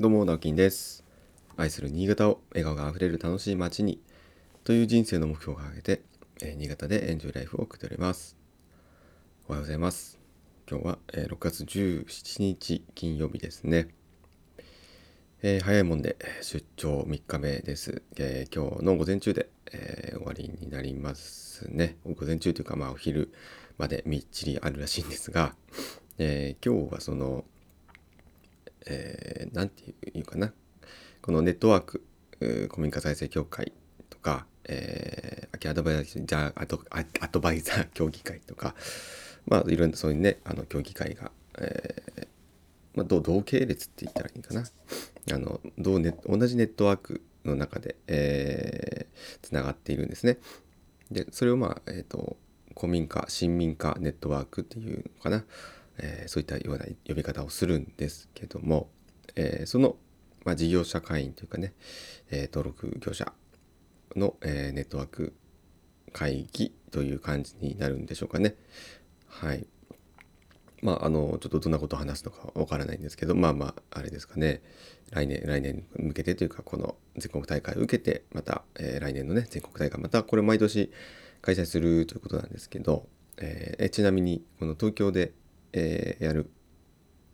どうも、直樹です。愛する新潟を笑顔があふれる楽しい街にという人生の目標を掲げて、えー新潟でエンジョイライフを送っております。おはようございます。今日は、えー6月17日金曜日ですね。えー早いもんで出張3日目です。えー今日の午前中で、えー終わりになりますね。午前中というか、まあ、お昼までみっちりあるらしいんですが、えー今日はその、えーていうかな。このネットワーク古民家再生協会とか、えー、秋アドバイザーじゃあアドアドバイザー協議会とかまあいろんなそういうねあの協議会が、えーまあ、同系列って言ったらいいかな。あの同ネ同じネットワークの中で、えー、つながっているんですね。でそれをまあ、えー、と古民家市民家ネットワークっていうのかな、えーそういったような呼び方をするんですけども、えーその、まあ、事業者会員というかね、えー登録業者の、えネットワーク会議という感じになるんでしょうかね。はい。まあ、あの、ちょっとどんなことを話すのかわからないんですけど、まあまあ、あれですかね。来年、来年に向けてというか、この全国大会を受けて、また、えー来年のね、全国大会、またこれ毎年開催するということなんですけど、えーちなみに、この東京で、えーやる、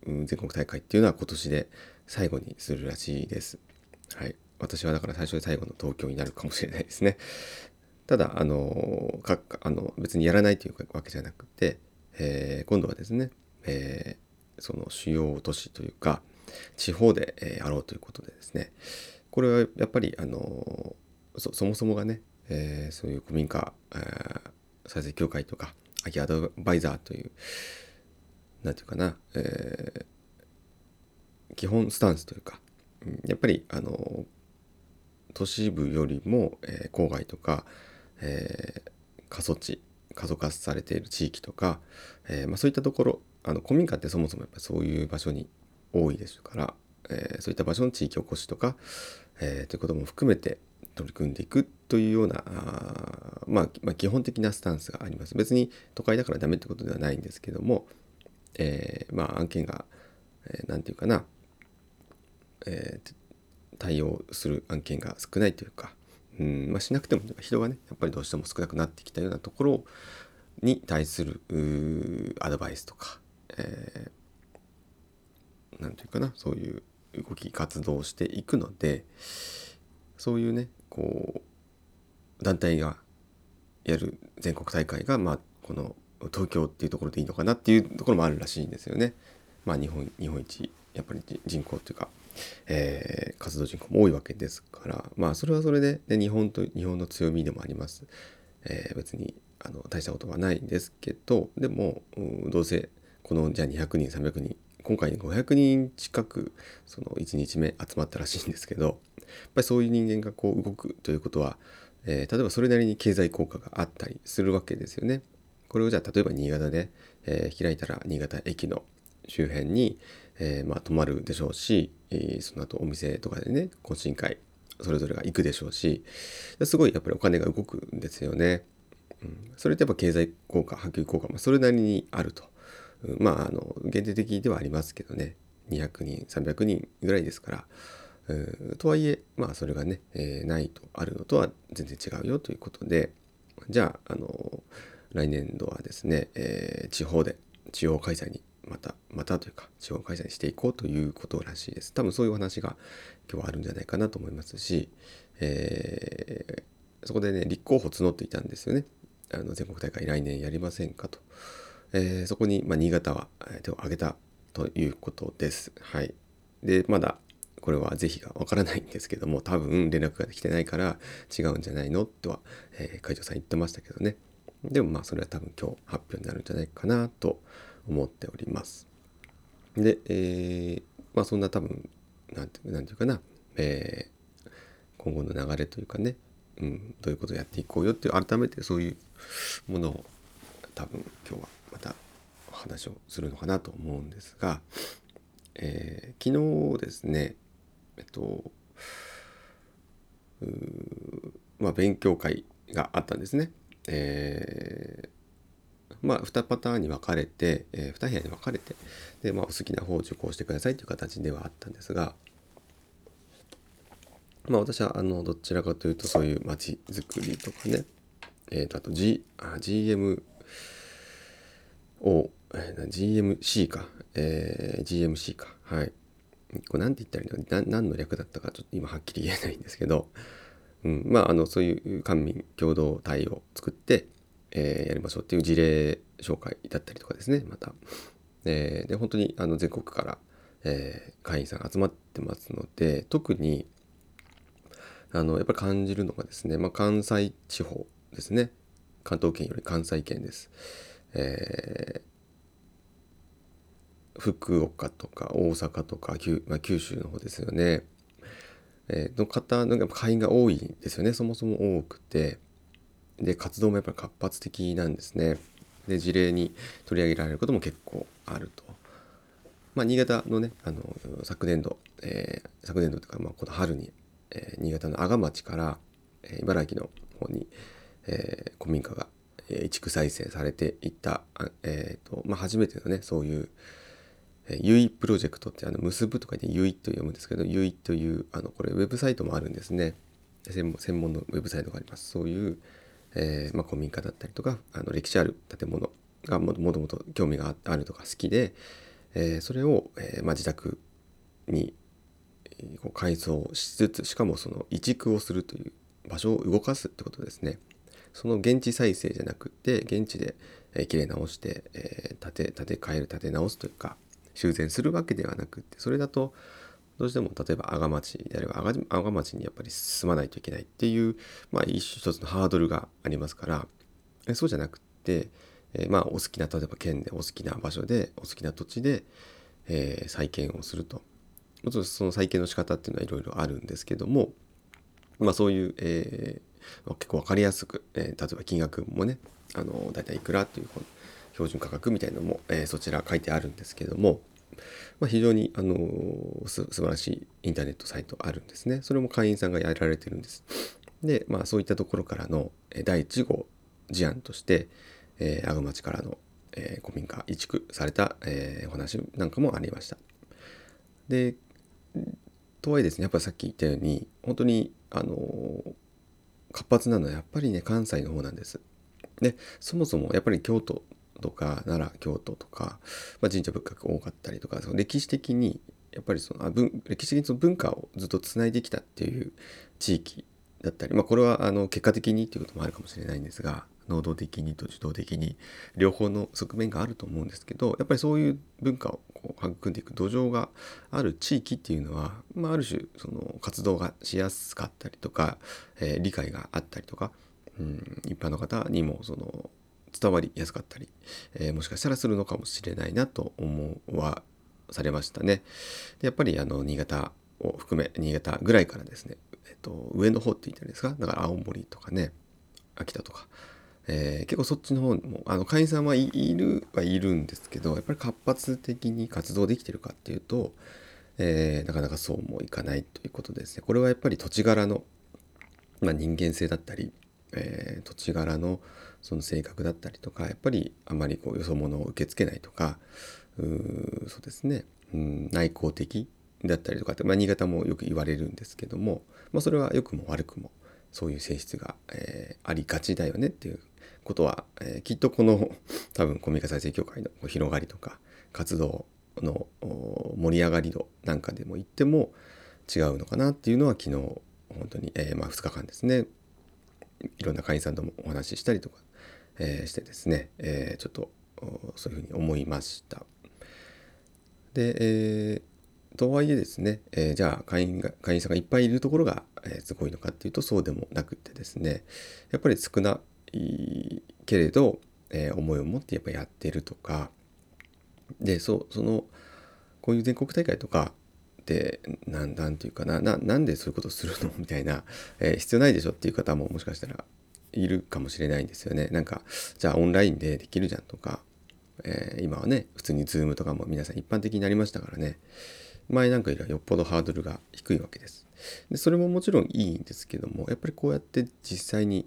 うん全国大会っていうのは今年で最後にするらしいです。はい。私はだから最初で最後の東京になるかもしれないですね。ただ、あの、かあの別にやらないというわけじゃなくて、えー今度はですね、えーその主要都市というか、地方で、えーやろうということでですね、これはやっぱり、あのそそもそもがね、えーそういう古民家、えー再生協会とか、秋アドバイザーという、なんていうかな、えー基本スタンスというか、んやっぱり、あの都市部よりも、えー郊外とか、えー過疎地過疎化されている地域とか、えーまあ、そういったところあの古民家ってそもそもやっぱそういう場所に多いですから、えそういった場所の地域おこしとか、えーということも含めて取り組んでいくというようなあ、まあ、まあ基本的なスタンスがあります。別に都会だからダメってことではないんですけども、えーまあ案件が、えーていうかな、えー対応する案件が少ないというか、うんまあ、しなくても人がねやっぱりどうしても少なくなってきたようなところに対するアドバイスとか、えーていうかな。そういう動き活動をしていくのでそういうねこう団体がやる全国大会が、まあ、この東京っていうところでいいのかなっていうところもあるらしいんですよね。まあ、日本日本一やっぱり人口というか、えー活動人口も多いわけですからまあそれはそれで、ね、日本と日本の強みでもあります。えー別にあの大したことはないんですけどでもうどうせこのじゃあ200人300人今回500人近くその1日目集まったらしいんですけどやっぱりそういう人間がこう動くということは、えー例えばそれなりに経済効果があったりするわけですよね。これをじゃあ例えば新潟で、えー開いたら新潟駅の周辺に、えーまあ、泊まるでしょうし、えーその後お店とかでね懇親会それぞれが行くでしょうしすごいやっぱりお金が動くんですよね。うん、それってやっぱ経済効果波及効果もそれなりにあると、うん。まああの限定的ではありますけどね。200人300人ぐらいですから、うん。とはいえまあそれがね、えーないとあるのとは全然違うよということで。じゃああの来年度はですね、えー地方で地方開催にまたまたというか地方開催していこうということらしいです。多分そういう話が今日はあるんじゃないかなと思いますし、えーそこでね立候補募っていたんですよね。あの全国大会来年やりませんかと、えーそこに、まあ、新潟は手を挙げたということです。はい。でまだこれは是非がわからないんですけども多分連絡が来てないから違うんじゃないのとは、えー会長さん言ってましたけどね。でもまあそれは多分今日発表になるんじゃないかなと思っております。で、えーまあそんな多分なんてなんていうかな、えー今後の流れというかね、うん、どういうことをやっていこうよっていう改めてそういうものを多分今日はまたお話をするのかなと思うんですが、えー昨日ですねえっとまあ勉強会があったんですね。えーまあ2パターンに分かれて、え2部屋に分かれてで、まあ、お好きな方を受講してくださいという形ではあったんですがまあ私はあのどちらかというとそういう街づくりとかね、えー、とあと、G、あ GM を GMC か、えー、GMC かはい。これ何て言ったらいいの？何の略だったかちょっと今はっきり言えないんですけど、うん、まああのそういう官民共同体を作って、えー、やりましょうっていう事例紹介だったりとかですねまた、えー、で本当にあの全国から、えー、会員さんが集まってますので特にあのやっぱり感じるのがですね、まあ、関西地方ですね関東圏より関西圏です。えー、福岡とか大阪とか九,、まあ、九州の方ですよね。え、の方の会員が多いんですよねそもそも多くてで活動もやっぱり活発的なんですね。で事例に取り上げられることも結構あると。まあ、新潟のねあの昨年度、えー、昨年度というか、まあ、この春にえー、新潟の阿賀町から、えー、茨城の方に、えー、古民家が、え移築再生されていった、えーとまあ、初めてのねそういう「ゆいプロジェクト」ってあの結ぶとかで「ゆい」と読むんですけど「ゆい」というあのこれウェブサイトもあるんですね専門のウェブサイトがありますそういう、えーまあ、古民家だったりとかあの歴史ある建物がもともと興味があるとか好きで、えー、それを、えまあ、自宅にこう改造しつつしかもその移築をするという場所を動かすってことですね。その現地再生じゃなくて現地で、えー、きれ直して、えー、建て建て替える建て直すというか修繕するわけではなくてそれだとどうしても例えば阿賀町であれば阿賀町にやっぱり進まないといけないっていう、まあ、一つのハードルがありますからそうじゃなくって、え、まあお好きな例えば県でお好きな場所でお好きな土地で、え、再建をすると。もちろんその再建の仕方っていうのはいろいろあるんですけども、まあ、そういう、え、結構分かりやすく、え、例えば金額もねあの大体いくらという標準価格みたいなのも、えー、そちら書いてあるんですけども、まあ、非常にあのす素晴らしいインターネットサイトあるんですね。それも会員さんがやられてるんです。で、まあ、そういったところからの第1号事案として、えー、阿賀町からの、えー、古民家移築された、えー、お話なんかもありました。でとはいえですねやっぱさっき言ったように本当にあの活発なのはやっぱりね関西の方なんです。でそもそもやっぱり京都とか奈良京都とか、まあ、神社仏閣多かったりとかその歴史的にやっぱりそのあ文歴史的にその文化をずっとつないできたっていう地域だったり、まあ、これはあの結果的にっていうこともあるかもしれないんですが能動的にと受動的に両方の側面があると思うんですけどやっぱりそういう文化をこう育んでいく土壌がある地域っていうのは、まあ、ある種その活動がしやすかったりとか、えー、理解があったりとか、うん、一般の方にもその伝わりやすかったり、えー、もしかしたらするのかもしれないなと思わされましたね。でやっぱりあの新潟を含め新潟ぐらいからですね、えっと、上の方って言ったらいいですか？だから青森とかね秋田とかえー、結構そっちの方もあの会員さんはいるはいるんですけどやっぱり活発的に活動できてるかっていうと、えー、なかなかそうもいかないということですね。これはやっぱり土地柄の、まあ、人間性だったり、えー、土地柄のその性格だったりとかやっぱりあまりこうよそ者を受け付けないとかうそうですね。うん内向的だったりとかって、まあ、新潟もよく言われるんですけども、まあ、それは良くも悪くもそういう性質が、えー、ありがちだよねっていうことは、えー、きっとこの多分コミカ再生協会の広がりとか活動の盛り上がり度なんかでも言っても違うのかなっていうのは昨日本当に、えー、まあ、2日間ですね。いろんな会員さんともお話ししたりとか、えー、してですね、えちょっとそういうふうに思いました。で、えとはいえですね、えじゃあ会員が会員さんがいっぱいいるところが、えすごいのかっていうとそうでもなくてですねやっぱり少ないけれど、え、思いを持ってやっぱやってるとかでそうそのこういう全国大会とかでなんなんていうかなななんでそういうことするの？みたいな、えー、必要ないでしょっていう方ももしかしたらいるかもしれないんですよね。なんかじゃあオンラインでできるじゃんとか、えー、今はね普通に Zoom とかも皆さん一般的になりましたからね前なんかよりはよっぽどハードルが低いわけです。でそれももちろんいいんですけどもやっぱりこうやって実際に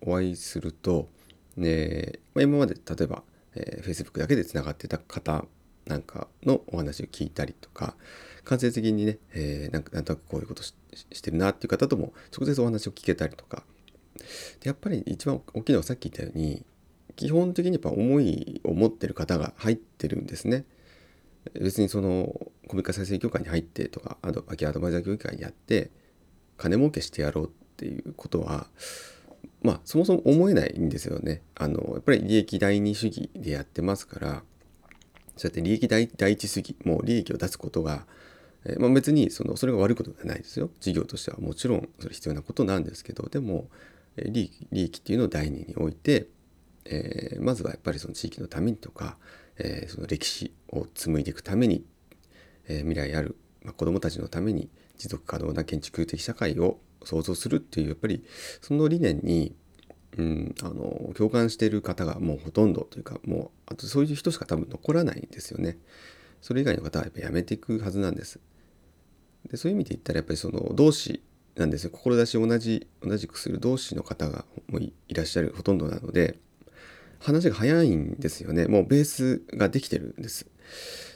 お会いすると、ねまあ、今まで例えば、えー、Facebook だけでつながってた方なんかのお話を聞いたりとか間接的にね、えー、なんかなんとなくこういうことしてるなっていう方とも直接お話を聞けたりとかでやっぱり一番大きいのはさっき言ったように基本的にやっぱ思いを持ってる方が入ってるんですね。別にそのコミカ再生協会に入ってとかあと空きアドバイザー協議会にやって金儲けしてやろうっていうことはまあそもそも思えないんですよね。あのやっぱり利益第二主義でやってますからそうやって利益第一主義もう利益を出すことが、え、まあ、別にそのそれが悪いことではないですよ事業としてはもちろんそれ必要なことなんですけどでも利益利益っていうのを第二に置いて、えー、まずはやっぱりその地域のためにとか、えー、その歴史を紡いでいくために、え未来ある、まあ、子どもたちのために持続可能な建築的社会を想像するっていうやっぱりその理念に、うん、あの共感している方がもうほとんどというかもうあとそういう人しか多分残らないんですよね。それ以外の方はやっぱやめていくはずなんです。でそういう意味で言ったらやっぱりその同志なんです。よ志同じ同じくする同志の方がもういらっしゃるほとんどなので話が早いんですよね。もうベースができてるんです。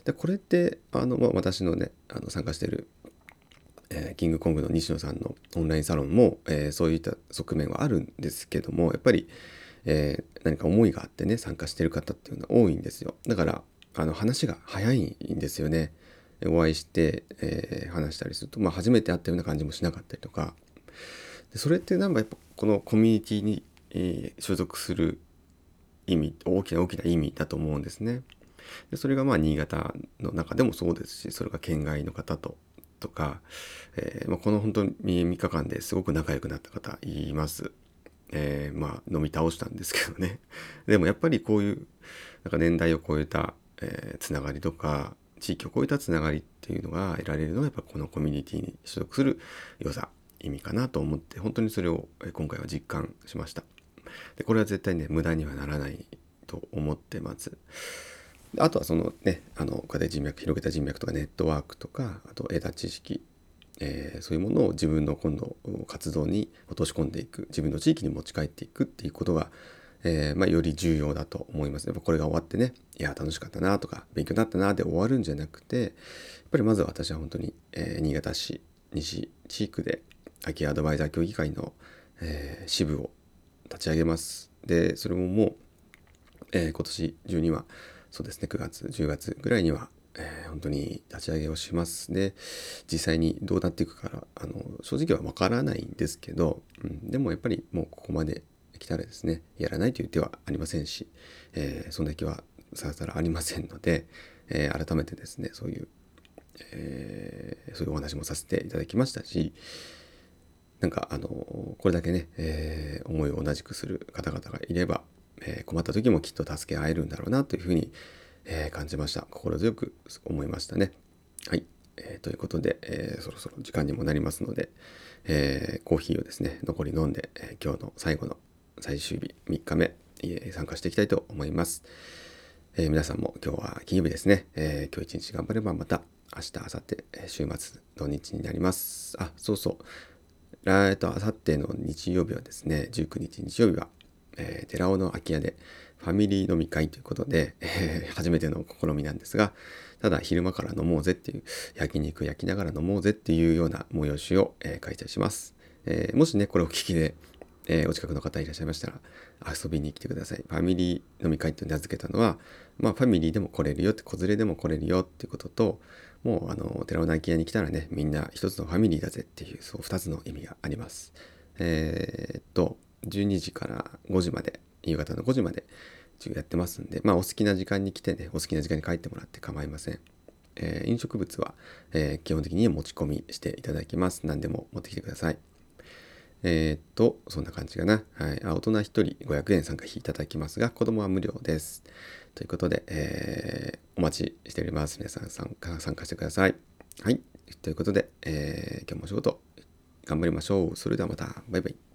でこれってあの、まあ、私のねあの参加してるえー、キングコングの西野さんのオンラインサロンも、えー、そういった側面はあるんですけどもやっぱり、えー、何か思いがあってね参加してる方っていうのは多いんですよ。だからあの話が早いんですよね。お会いして、え話したりすると、まあ、初めて会ったような感じもしなかったりとかでそれってなんかやっぱこのコミュニティに、え所属する意味大きな大きな意味だと思うんですね。でそれがまあ新潟の中でもそうですしそれが県外の方ととか、えー、まあ、この本当に3日間ですごく仲良くなった方います。えー、まあ飲み倒したんですけどね。でもやっぱりこういうなんか年代を超えた、えー、つながりとか地域を超えたつながりっていうのが得られるのはやっぱこのコミュニティに所属する良さ意味かなと思って本当にそれを今回は実感しました。でこれは絶対ね無駄にはならないと思ってます。あとはそのねあのこうやって人脈広げた人脈とかネットワークとかあと得た知識、えー、そういうものを自分の今度活動に落とし込んでいく自分の地域に持ち帰っていくっていうことが、えー、まあ、より重要だと思います。やっぱこれが終わってねいや楽しかったなとか勉強になったなで終わるんじゃなくてやっぱりまずは私は本当に、えー、新潟市西地区で空き家アドバイザー協議会の、え支部を立ち上げます。でそれももう、え今年中にはそうですね9月10月ぐらいには、えー、本当に立ち上げをしますで実際にどうなっていくかあの正直はわからないんですけど、うん、でもやっぱりもうここまで来たらですねやらないという手はありませんし、えー、そんな気はさらさらありませんので、えー、改めてですねそういう、えー、そういうお話もさせていただきましたしなんかあのこれだけね、え、思いを同じくする方々がいればえ、困った時もきっと助け合えるんだろうなというふうに、え、感じました。心強く思いましたね。はい、えー、ということで、えそろそろ時間にもなりますので、えコーヒーをですね残り飲んで、え今日の最後の最終日3日目、え参加していきたいと思います、え皆さんも今日は金曜日ですね、え今日一日頑張ればまた明日明後日、週末土日になります。あそうそう。えっと、あさっての日曜日はですね、19日日曜日は、えー、寺尾の空き家でファミリー飲み会ということで、えー、初めての試みなんですが、ただ昼間から飲もうぜっていう、焼肉焼きながら飲もうぜっていうような催しを、えー、開催します。えー、もしね、これお聞きで、えー、お近くの方いらっしゃいましたら、遊びに来てください。ファミリー飲み会って名付けたのは、まあ、ファミリーでも来れるよって、子連れでも来れるよってことと、もう、あの、寺尾の空き家に来たらね、みんな一つのファミリーだぜっていう、そう、二つの意味があります。えー、っと、12時から5時まで夕方の5時までやってますんでまあお好きな時間に来てねお好きな時間に帰ってもらって構いません、えー、飲食物は、え、基本的に持ち込みしていただきます何でも持ってきてくださいえー、っとそんな感じかな、はい、あ大人1人500円参加費いただきますが子供は無料です。ということで、えー、お待ちしております。皆さん参加参加してください。はい。ということで、えー、今日もお仕事頑張りましょう。それではまた。バイバイ。